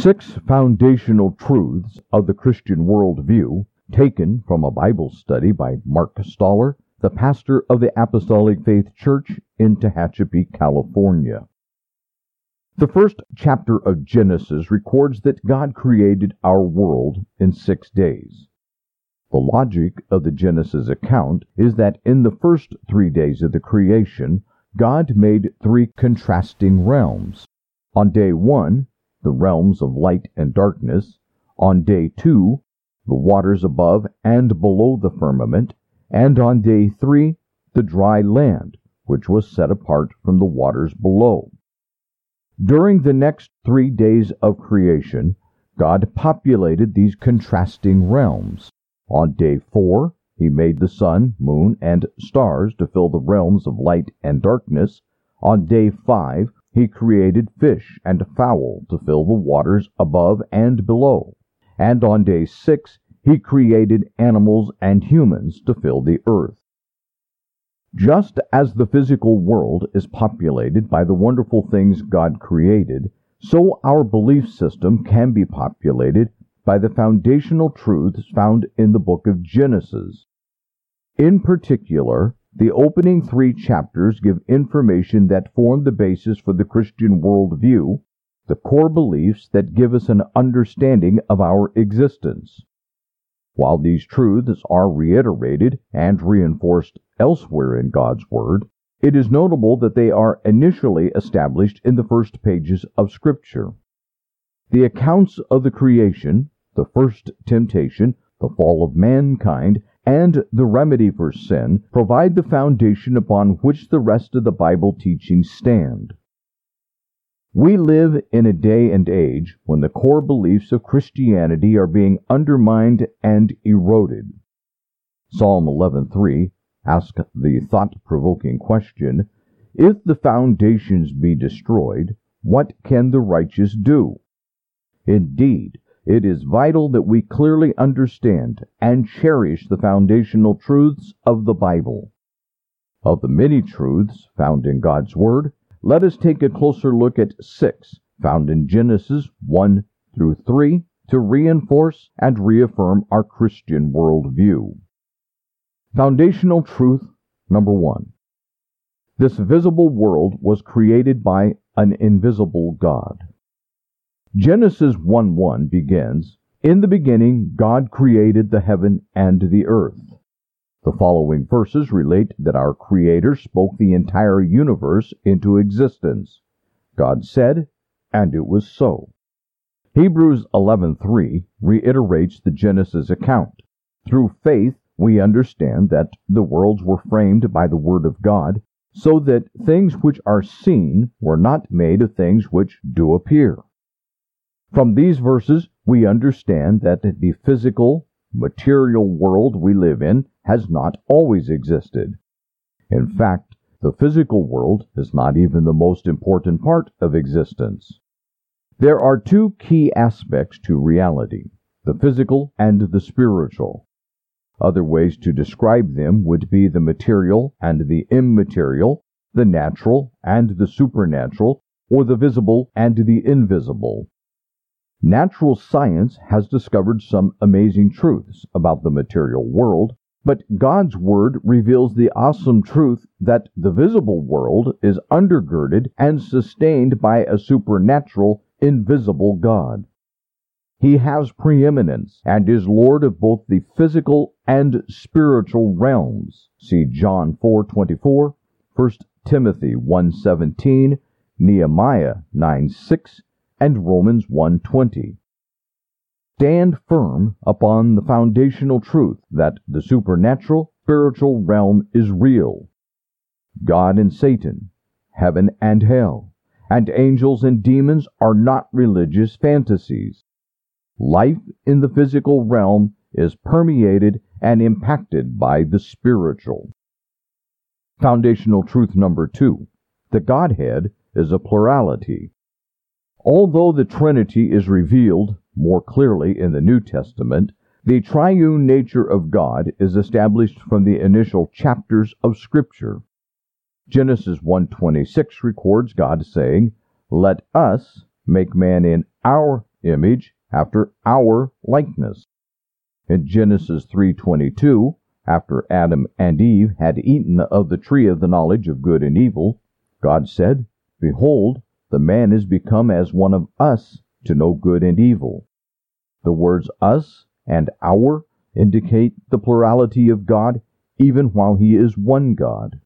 Six foundational truths of the Christian worldview, taken from a Bible study by Mark Stoller, the pastor of the Apostolic Faith Church in Tehachapi, California. The first chapter of Genesis records that God created our world in six days. The logic of the Genesis account is that in the first three days of the creation, God made three contrasting realms. On day one, the realms of light and darkness, on day two, the waters above and below the firmament, and on day three, the dry land, which was set apart from the waters below. During the next three days of creation, God populated these contrasting realms. On day four, he made the sun, moon, and stars to fill the realms of light and darkness. On day five, he created fish and fowl to fill the waters above and below. And on day six, he created animals and humans to fill the earth. Just as the physical world is populated by the wonderful things God created, so our belief system can be populated by the foundational truths found in the book of Genesis. In particular, the opening three chapters give information that form the basis for the Christian worldview, the core beliefs that give us an understanding of our existence. While these truths are reiterated and reinforced elsewhere in God's Word, it is notable that they are initially established in the first pages of Scripture. The accounts of the creation, the first temptation, the fall of mankind, and the remedy for sin provide the foundation upon which the rest of the Bible teachings stand. We live in a day and age when the core beliefs of Christianity are being undermined and eroded. Psalm 11:3 asks the thought-provoking question, if the foundations be destroyed, what can the righteous do? Indeed, it is vital that we clearly understand and cherish the foundational truths of the Bible. Of the many truths found in God's Word, let us take a closer look at six found in Genesis 1 through 3 to reinforce and reaffirm our Christian worldview. Foundational truth number one. This visible world was created by an invisible God. Genesis 1 1 begins, In the beginning God created the heaven and the earth. The following verses relate that our Creator spoke the entire universe into existence. God said, and it was so. Hebrews 11:3 reiterates the Genesis account. Through faith, we understand that the worlds were framed by the word of God, so that things which are seen were not made of things which do appear. From these verses, we understand that the physical, material world we live in has not always existed. In fact, the physical world is not even the most important part of existence. There are two key aspects to reality the physical and the spiritual. Other ways to describe them would be the material and the immaterial, the natural and the supernatural, or the visible and the invisible. Natural science has discovered some amazing truths about the material world, but God's Word reveals the awesome truth that the visible world is undergirded and sustained by a supernatural, invisible God. He has preeminence and is Lord of both the physical and spiritual realms. See John 4:24, 1 Timothy 1:17, Nehemiah 9:6, and Romans 1:20. Stand firm upon the foundational truth that the supernatural spiritual realm is real. God and Satan, heaven and hell, and angels and demons are not religious fantasies. Life in the physical realm is permeated and impacted by the spiritual. Foundational truth number two the Godhead is a plurality. Although the Trinity is revealed more clearly in the New Testament, the triune nature of God is established from the initial chapters of Scripture. Genesis 1:26 records God saying, "Let us make man in our image after our likeness. In Genesis 3:22, after Adam and Eve had eaten of the tree of the knowledge of good and evil, God said, Behold, the man is become as one of us to know good and evil. The words us and our indicate the plurality of God even while he is one God.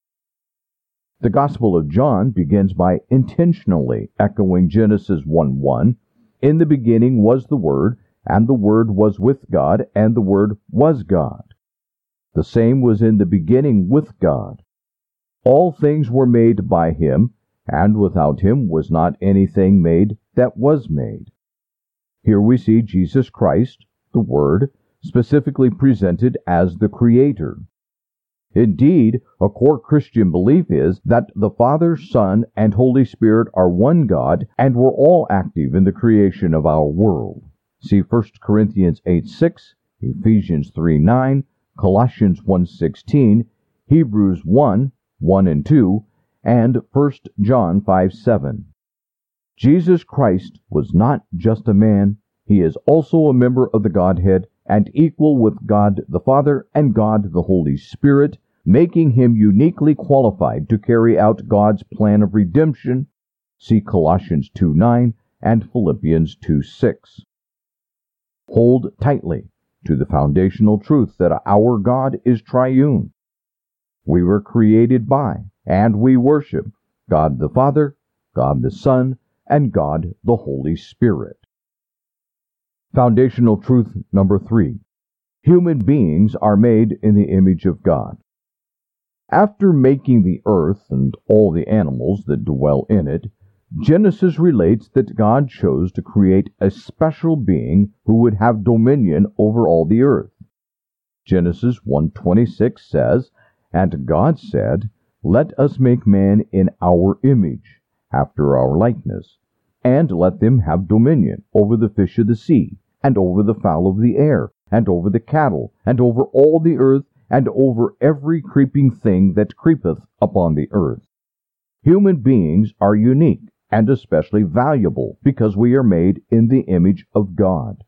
The Gospel of John begins by intentionally echoing Genesis 1 1. In the beginning was the Word, and the Word was with God, and the Word was God. The same was in the beginning with God. All things were made by him, and without him was not anything made that was made. Here we see Jesus Christ, the Word, specifically presented as the Creator. Indeed, a core Christian belief is that the Father, Son, and Holy Spirit are one God and were all active in the creation of our world. See 1 Corinthians 8 6, Ephesians 3 9, Colossians 1 16, Hebrews 1 1 and 2, and 1 John 5 7. Jesus Christ was not just a man, he is also a member of the Godhead and equal with God the Father and God the Holy Spirit, making him uniquely qualified to carry out God's plan of redemption. See Colossians 2 9 and Philippians 2 6. Hold tightly to the foundational truth that our God is triune. We were created by and we worship God the Father, God the Son, and God the Holy Spirit. Foundational truth number three human beings are made in the image of God. After making the earth and all the animals that dwell in it, Genesis relates that God chose to create a special being who would have dominion over all the earth. Genesis 1:26 says, "And God said, Let us make man in our image, after our likeness, and let them have dominion over the fish of the sea, and over the fowl of the air, and over the cattle, and over all the earth, and over every creeping thing that creepeth upon the earth. Human beings are unique and especially valuable because we are made in the image of God.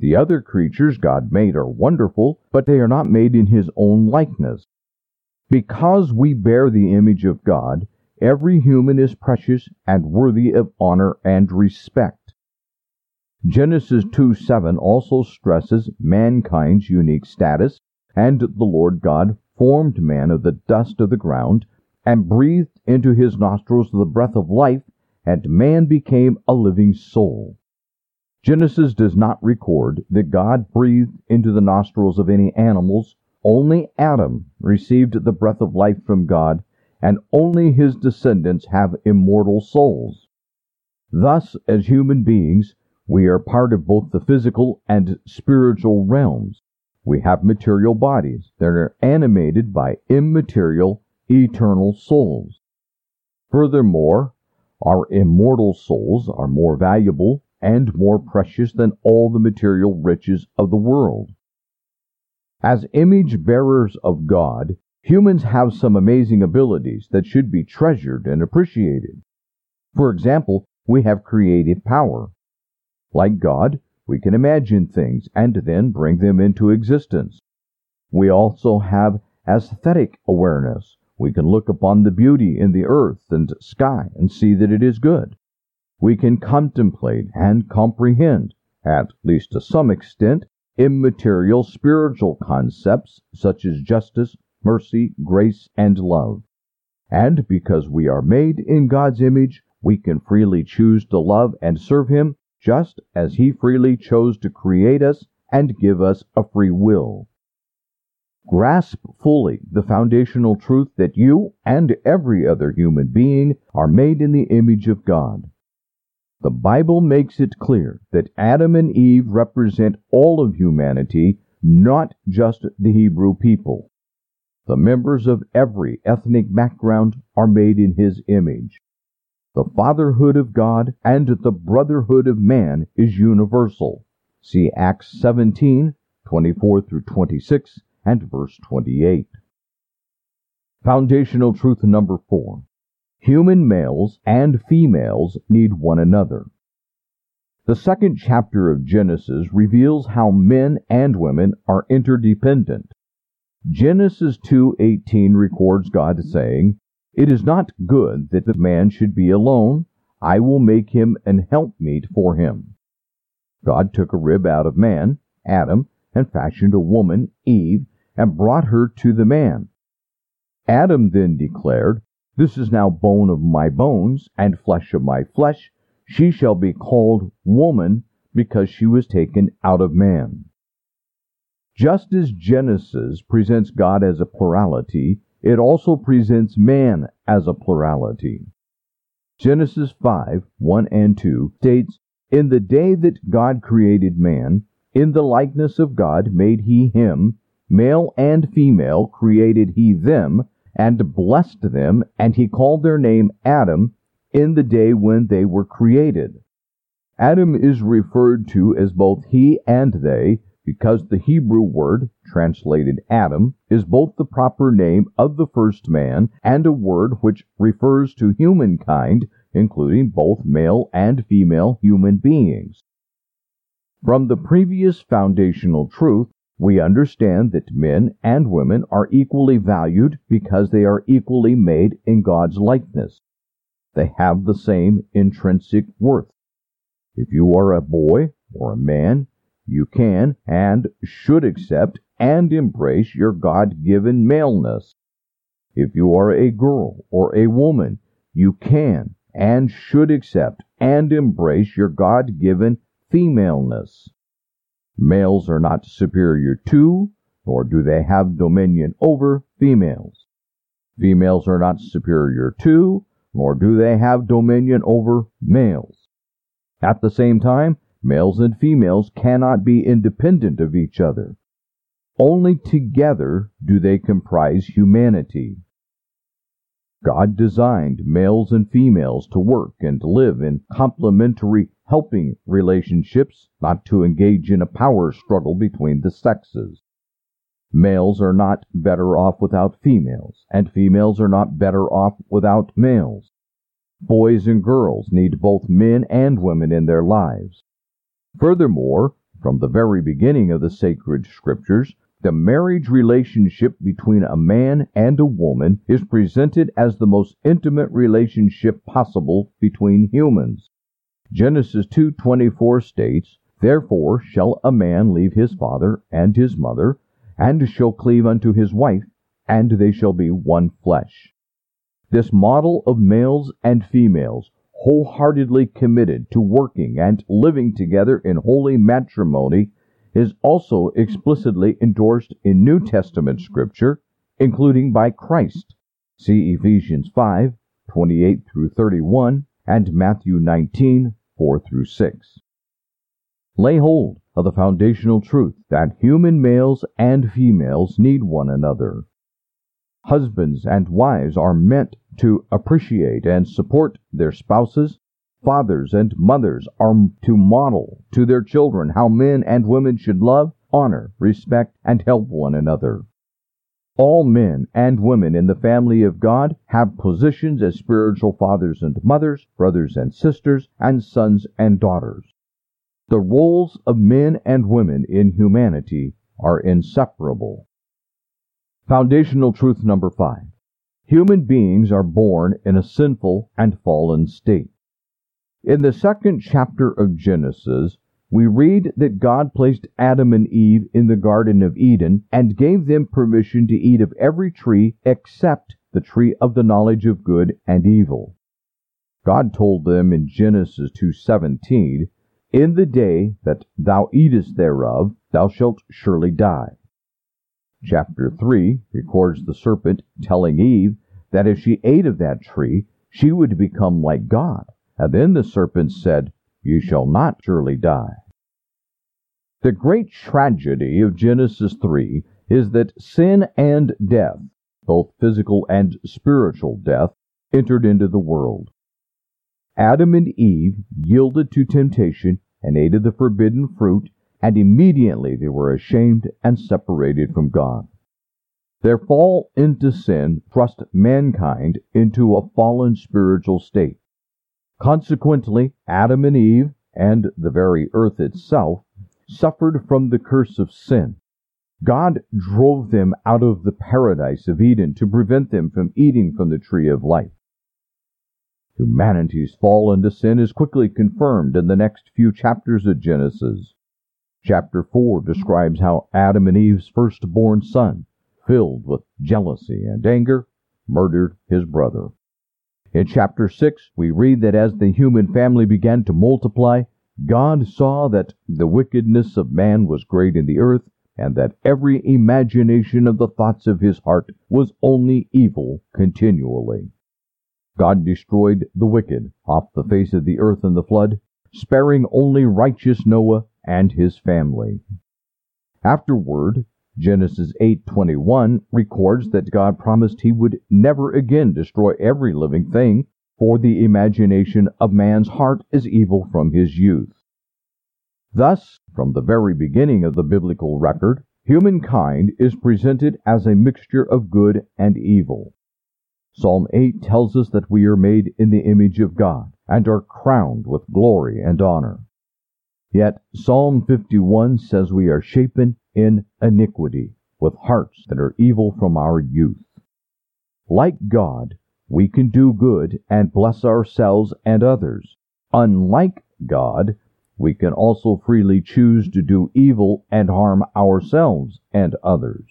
The other creatures God made are wonderful, but they are not made in His own likeness. Because we bear the image of God, every human is precious and worthy of honor and respect. Genesis 2 7 also stresses mankind's unique status, and the Lord God formed man of the dust of the ground, and breathed into his nostrils the breath of life, and man became a living soul. Genesis does not record that God breathed into the nostrils of any animals. Only Adam received the breath of life from God, and only his descendants have immortal souls. Thus, as human beings, we are part of both the physical and spiritual realms. We have material bodies that are animated by immaterial, eternal souls. Furthermore, our immortal souls are more valuable and more precious than all the material riches of the world. As image bearers of God, humans have some amazing abilities that should be treasured and appreciated. For example, we have creative power. Like God, we can imagine things and then bring them into existence. We also have aesthetic awareness. We can look upon the beauty in the earth and sky and see that it is good. We can contemplate and comprehend, at least to some extent, immaterial spiritual concepts such as justice, mercy, grace, and love. And because we are made in God's image, we can freely choose to love and serve Him just as He freely chose to create us and give us a free will. Grasp fully the foundational truth that you and every other human being are made in the image of God. The Bible makes it clear that Adam and Eve represent all of humanity, not just the Hebrew people. The members of every ethnic background are made in His image. The fatherhood of God and the brotherhood of man is universal. See Acts 17, 24 through 26 and verse 28. Foundational truth number four. Human males and females need one another. The second chapter of Genesis reveals how men and women are interdependent. Genesis 2:18 records God saying, "It is not good that the man should be alone; I will make him an helpmeet for him." God took a rib out of man, Adam, and fashioned a woman, Eve, and brought her to the man. Adam then declared, This is now bone of my bones, and flesh of my flesh. She shall be called woman, because she was taken out of man. Just as Genesis presents God as a plurality, it also presents man as a plurality. Genesis 5 1 and 2 states, In the day that God created man, in the likeness of God made he him, male and female created he them, and blessed them, and he called their name Adam in the day when they were created. Adam is referred to as both he and they because the Hebrew word, translated Adam, is both the proper name of the first man and a word which refers to humankind, including both male and female human beings. From the previous foundational truth, we understand that men and women are equally valued because they are equally made in God's likeness. They have the same intrinsic worth. If you are a boy or a man, you can and should accept and embrace your God given maleness. If you are a girl or a woman, you can and should accept and embrace your God given femaleness. Males are not superior to, nor do they have dominion over females. Females are not superior to, nor do they have dominion over males. At the same time, males and females cannot be independent of each other. Only together do they comprise humanity. God designed males and females to work and live in complementary helping relationships, not to engage in a power struggle between the sexes. Males are not better off without females, and females are not better off without males. Boys and girls need both men and women in their lives. Furthermore, from the very beginning of the sacred scriptures, the marriage relationship between a man and a woman is presented as the most intimate relationship possible between humans. Genesis 2:24 states, Therefore shall a man leave his father and his mother, and shall cleave unto his wife, and they shall be one flesh. This model of males and females wholeheartedly committed to working and living together in holy matrimony is also explicitly endorsed in New Testament scripture, including by Christ. See Ephesians 5, 28 through 31, and Matthew 19, 4 through 6. Lay hold of the foundational truth that human males and females need one another. Husbands and wives are meant to appreciate and support their spouses. Fathers and mothers are to model to their children how men and women should love, honor, respect, and help one another. All men and women in the family of God have positions as spiritual fathers and mothers, brothers and sisters, and sons and daughters. The roles of men and women in humanity are inseparable. Foundational truth number five. Human beings are born in a sinful and fallen state. In the second chapter of Genesis, we read that God placed Adam and Eve in the Garden of Eden and gave them permission to eat of every tree except the tree of the knowledge of good and evil. God told them in Genesis 2:17, "In the day that thou eatest thereof, thou shalt surely die." Chapter 3 records the serpent telling Eve that if she ate of that tree, she would become like God. And then the serpent said, you shall not surely die. The great tragedy of Genesis 3 is that sin and death, both physical and spiritual death, entered into the world. Adam and Eve yielded to temptation and ate of the forbidden fruit, and immediately they were ashamed and separated from God. Their fall into sin thrust mankind into a fallen spiritual state. Consequently, Adam and Eve and the very earth itself, suffered from the curse of sin. God drove them out of the paradise of Eden to prevent them from eating from the tree of life. Humanity's fall into sin is quickly confirmed in the next few chapters of Genesis. Chapter 4 describes how Adam and Eve's firstborn son, filled with jealousy and anger, murdered his brother. In chapter 6, we read that as the human family began to multiply, God saw that the wickedness of man was great in the earth, and that every imagination of the thoughts of his heart was only evil continually. God destroyed the wicked off the face of the earth in the flood, sparing only righteous Noah and his family. Afterward, Genesis 8:21 records that God promised he would never again destroy every living thing, for the imagination of man's heart is evil from his youth. Thus, from the very beginning of the biblical record, humankind is presented as a mixture of good and evil. Psalm 8 tells us that we are made in the image of God and are crowned with glory and honor. Yet Psalm 51 says we are shapen in iniquity, with hearts that are evil from our youth. Like God, we can do good and bless ourselves and others. Unlike God, we can also freely choose to do evil and harm ourselves and others.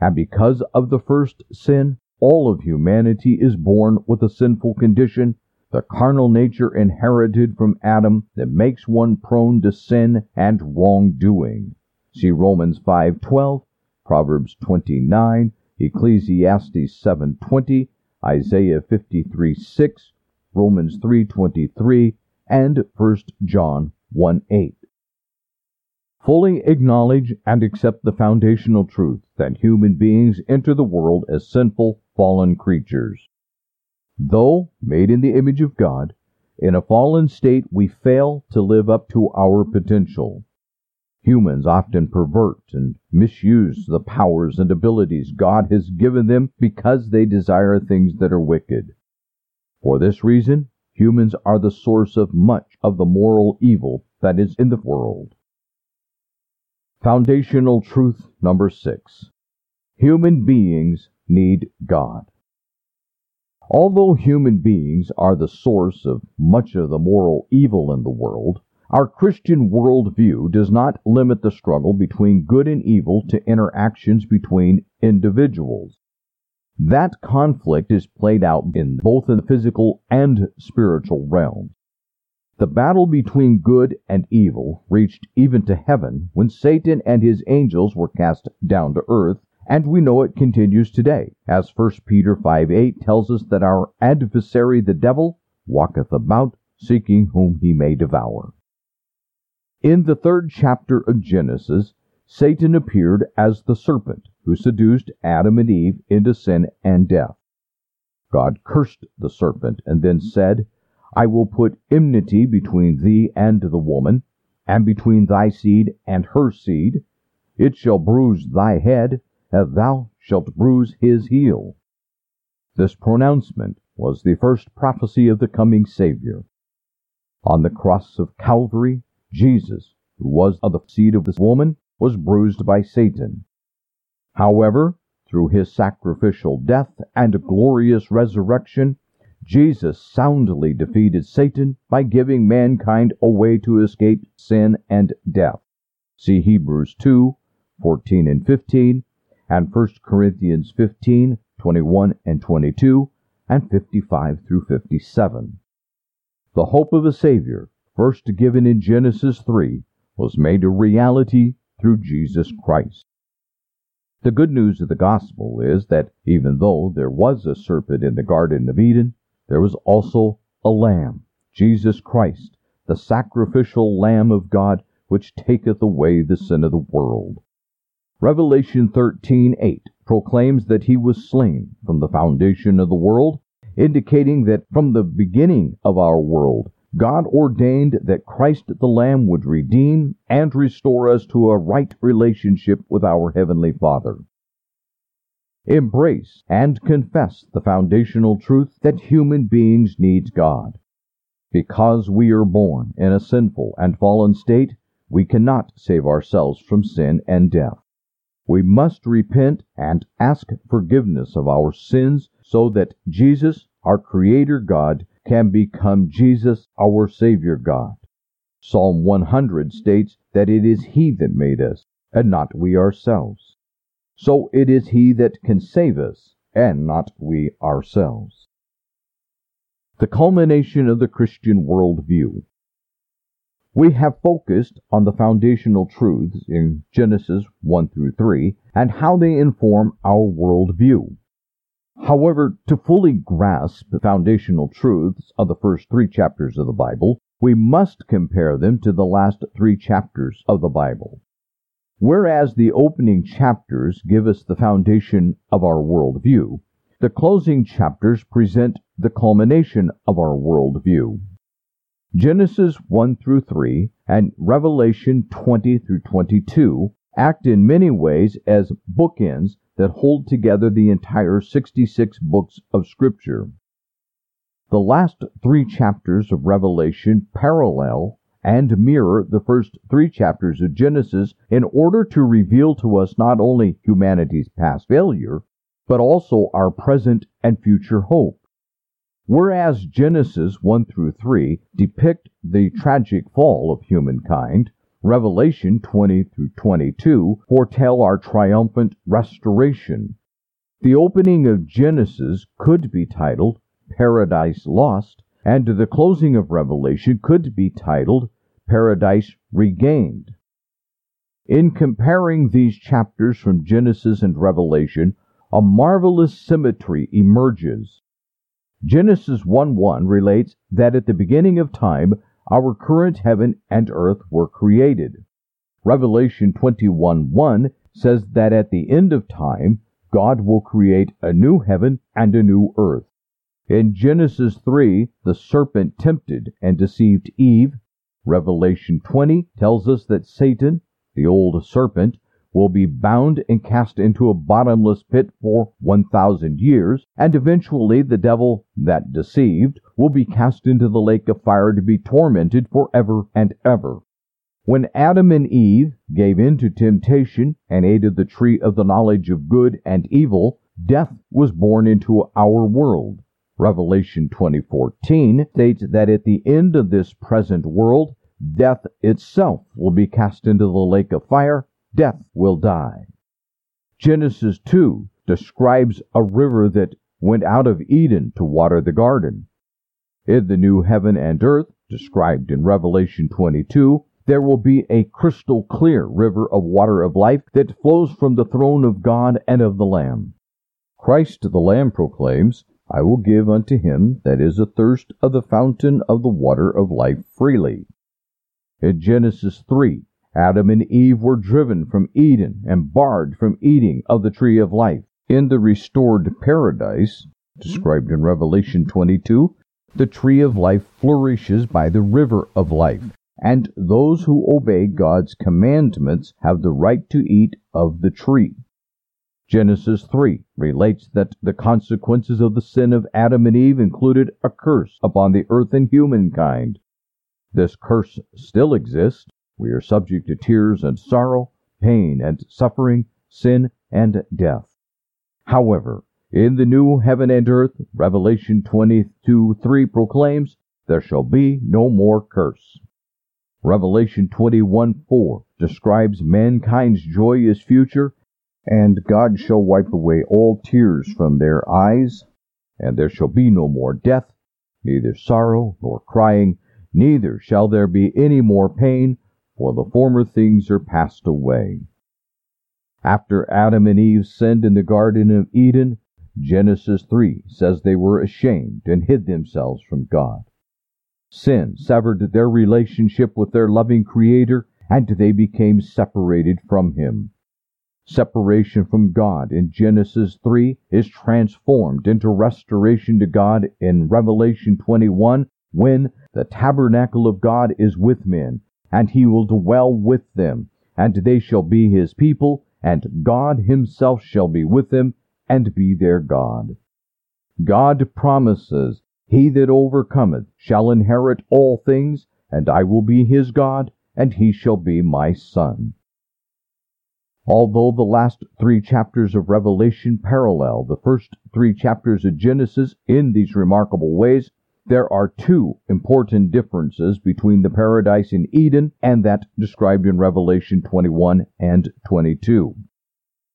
And because of the first sin, all of humanity is born with a sinful condition, the carnal nature inherited from Adam that makes one prone to sin and wrongdoing. See Romans 5:12, Proverbs 29, Ecclesiastes 7:20, Isaiah 53:6, Romans 3:23, and 1 John 1 8. Fully acknowledge and accept the foundational truth that human beings enter the world as sinful, fallen creatures. Though made in the image of God, in a fallen state we fail to live up to our potential. Humans often pervert and misuse the powers and abilities God has given them because they desire things that are wicked. For this reason, Humans are the source of much of the moral evil that is in the world. Foundational truth number six. Human beings need God. Although human beings are the source of much of the moral evil in the world, our Christian worldview does not limit the struggle between good and evil to interactions between individuals. That conflict is played out in both the physical and spiritual realms. The battle between good and evil reached even to heaven when Satan and his angels were cast down to earth, and we know it continues today, as 1 Peter 5 8 tells us that our adversary the devil walketh about, seeking whom he may devour. In the third chapter of Genesis, Satan appeared as the serpent who seduced Adam and Eve into sin and death. God cursed the serpent and then said, I will put enmity between thee and the woman, and between thy seed and her seed. It shall bruise thy head, and thou shalt bruise his heel. This pronouncement was the first prophecy of the coming Savior. On the cross of Calvary, Jesus, who was of the seed of this woman, was bruised by Satan. However, through his sacrificial death and glorious resurrection, Jesus soundly defeated Satan by giving mankind a way to escape sin and death. See Hebrews 2, 14 and 15, and 1 Corinthians 15, 21 and 22, and 55 through 57. The hope of a Savior, first given in Genesis 3, was made a reality through Jesus Christ. The good news of the gospel is that even though there was a serpent in the Garden of Eden, there was also a lamb, Jesus Christ, the sacrificial Lamb of God, which taketh away the sin of the world. Revelation 13:8 proclaims that he was slain from the foundation of the world, indicating that from the beginning of our world God ordained that Christ the Lamb would redeem and restore us to a right relationship with our Heavenly Father. Embrace and confess the foundational truth that human beings need God. Because we are born in a sinful and fallen state, we cannot save ourselves from sin and death. We must repent and ask forgiveness of our sins so that Jesus, our Creator God, can become Jesus, our Savior God. Psalm 100 states that it is He that made us, and not we ourselves. So it is He that can save us, and not we ourselves. The culmination of the Christian worldview. We have focused on the foundational truths in Genesis 1 through 3 and how they inform our worldview. However, to fully grasp the foundational truths of the first three chapters of the Bible, we must compare them to the last three chapters of the Bible. Whereas the opening chapters give us the foundation of our worldview, the closing chapters present the culmination of our worldview. Genesis 1 through 3 and Revelation 20 through 22 act in many ways as bookends that hold together the entire 66 books of Scripture. The last three chapters of Revelation parallel and mirror the first three chapters of Genesis in order to reveal to us not only humanity's past failure, but also our present and future hope. Whereas Genesis 1 through 3 depict the tragic fall of humankind, Revelation 20 through 22 foretell our triumphant restoration. The opening of Genesis could be titled Paradise Lost, and the closing of Revelation could be titled Paradise Regained. In comparing these chapters from Genesis and Revelation, a marvelous symmetry emerges. Genesis 1 1 relates that at the beginning of time, our current heaven and earth were created. Revelation 21 1 says that at the end of time, God will create a new heaven and a new earth. In Genesis 3, the serpent tempted and deceived Eve. Revelation 20 tells us that Satan, the old serpent, will be bound and cast into a bottomless pit for 1,000 years, and eventually the devil that deceived will be cast into the lake of fire to be tormented forever and ever. When Adam and Eve gave in to temptation and ate of the tree of the knowledge of good and evil, death was born into our world. Revelation 20:14 states that at the end of this present world, death itself will be cast into the lake of fire death will die. Genesis 2 describes a river that went out of Eden to water the garden. In the new heaven and earth, described in Revelation 22, there will be a crystal clear river of water of life that flows from the throne of God and of the Lamb. Christ the Lamb proclaims, I will give unto him that is athirst of the fountain of the water of life freely. In Genesis 3, Adam and Eve were driven from Eden and barred from eating of the tree of life. In the restored paradise, described in Revelation 22, the tree of life flourishes by the river of life, and those who obey God's commandments have the right to eat of the tree. Genesis 3 relates that the consequences of the sin of Adam and Eve included a curse upon the earth and humankind. This curse still exists, we are subject to tears and sorrow, pain and suffering, sin and death. However, in the new heaven and earth, Revelation 22 3 proclaims, there shall be no more curse. Revelation 21 4 describes mankind's joyous future, and God shall wipe away all tears from their eyes, and there shall be no more death, neither sorrow nor crying, neither shall there be any more pain, for the former things are passed away. After Adam and Eve sinned in the Garden of Eden, Genesis 3 says they were ashamed and hid themselves from God. Sin severed their relationship with their loving Creator, and they became separated from Him. Separation from God in Genesis 3 is transformed into restoration to God in Revelation 21 when the tabernacle of God is with men and he will dwell with them, and they shall be his people, and God himself shall be with them, and be their God. God promises He that overcometh shall inherit all things, and I will be his God, and he shall be my son. Although the last three chapters of Revelation parallel the first three chapters of Genesis in these remarkable ways, there are two important differences between the paradise in Eden and that described in Revelation 21 and 22.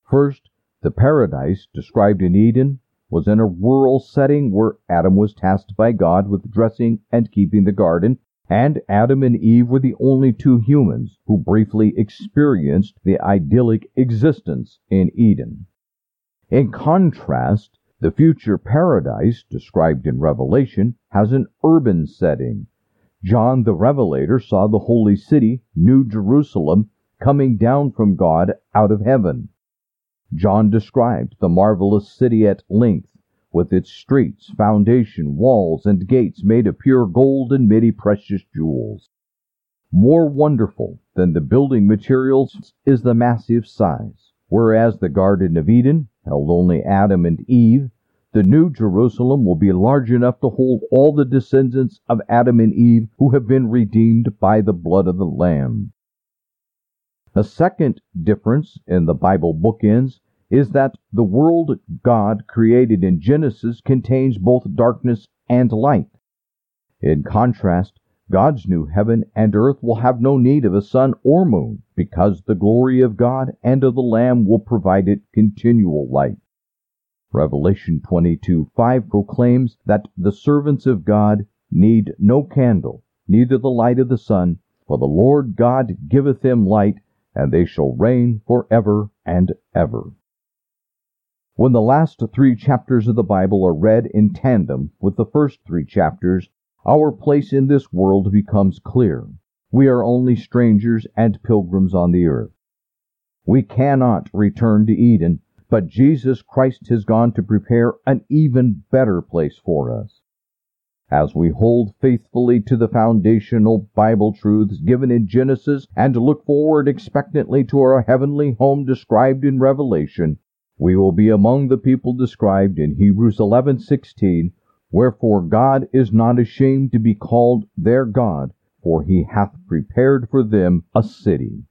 First, the paradise described in Eden was in a rural setting where Adam was tasked by God with dressing and keeping the garden, and Adam and Eve were the only two humans who briefly experienced the idyllic existence in Eden. In contrast, the future paradise described in Revelation has an urban setting. John the Revelator saw the holy city, New Jerusalem, coming down from God out of heaven. John described the marvelous city at length, with its streets, foundation, walls, and gates made of pure gold and many precious jewels. More wonderful than the building materials is the massive size. Whereas the Garden of Eden held only Adam and Eve, the New Jerusalem will be large enough to hold all the descendants of Adam and Eve who have been redeemed by the blood of the Lamb. A second difference in the Bible bookends is that the world God created in Genesis contains both darkness and light. In contrast, God's new heaven and earth will have no need of a sun or moon, because the glory of God and of the Lamb will provide it continual light. Revelation 22 5 proclaims that the servants of God need no candle, neither the light of the sun, for the Lord God giveth them light, and they shall reign for ever and ever. When the last three chapters of the Bible are read in tandem with the first three chapters, our place in this world becomes clear. We are only strangers and pilgrims on the earth. We cannot return to Eden, but Jesus Christ has gone to prepare an even better place for us. As we hold faithfully to the foundational Bible truths given in Genesis and look forward expectantly to our heavenly home described in Revelation, we will be among the people described in Hebrews 11:16, wherefore God is not ashamed to be called their God, for he hath prepared for them a city.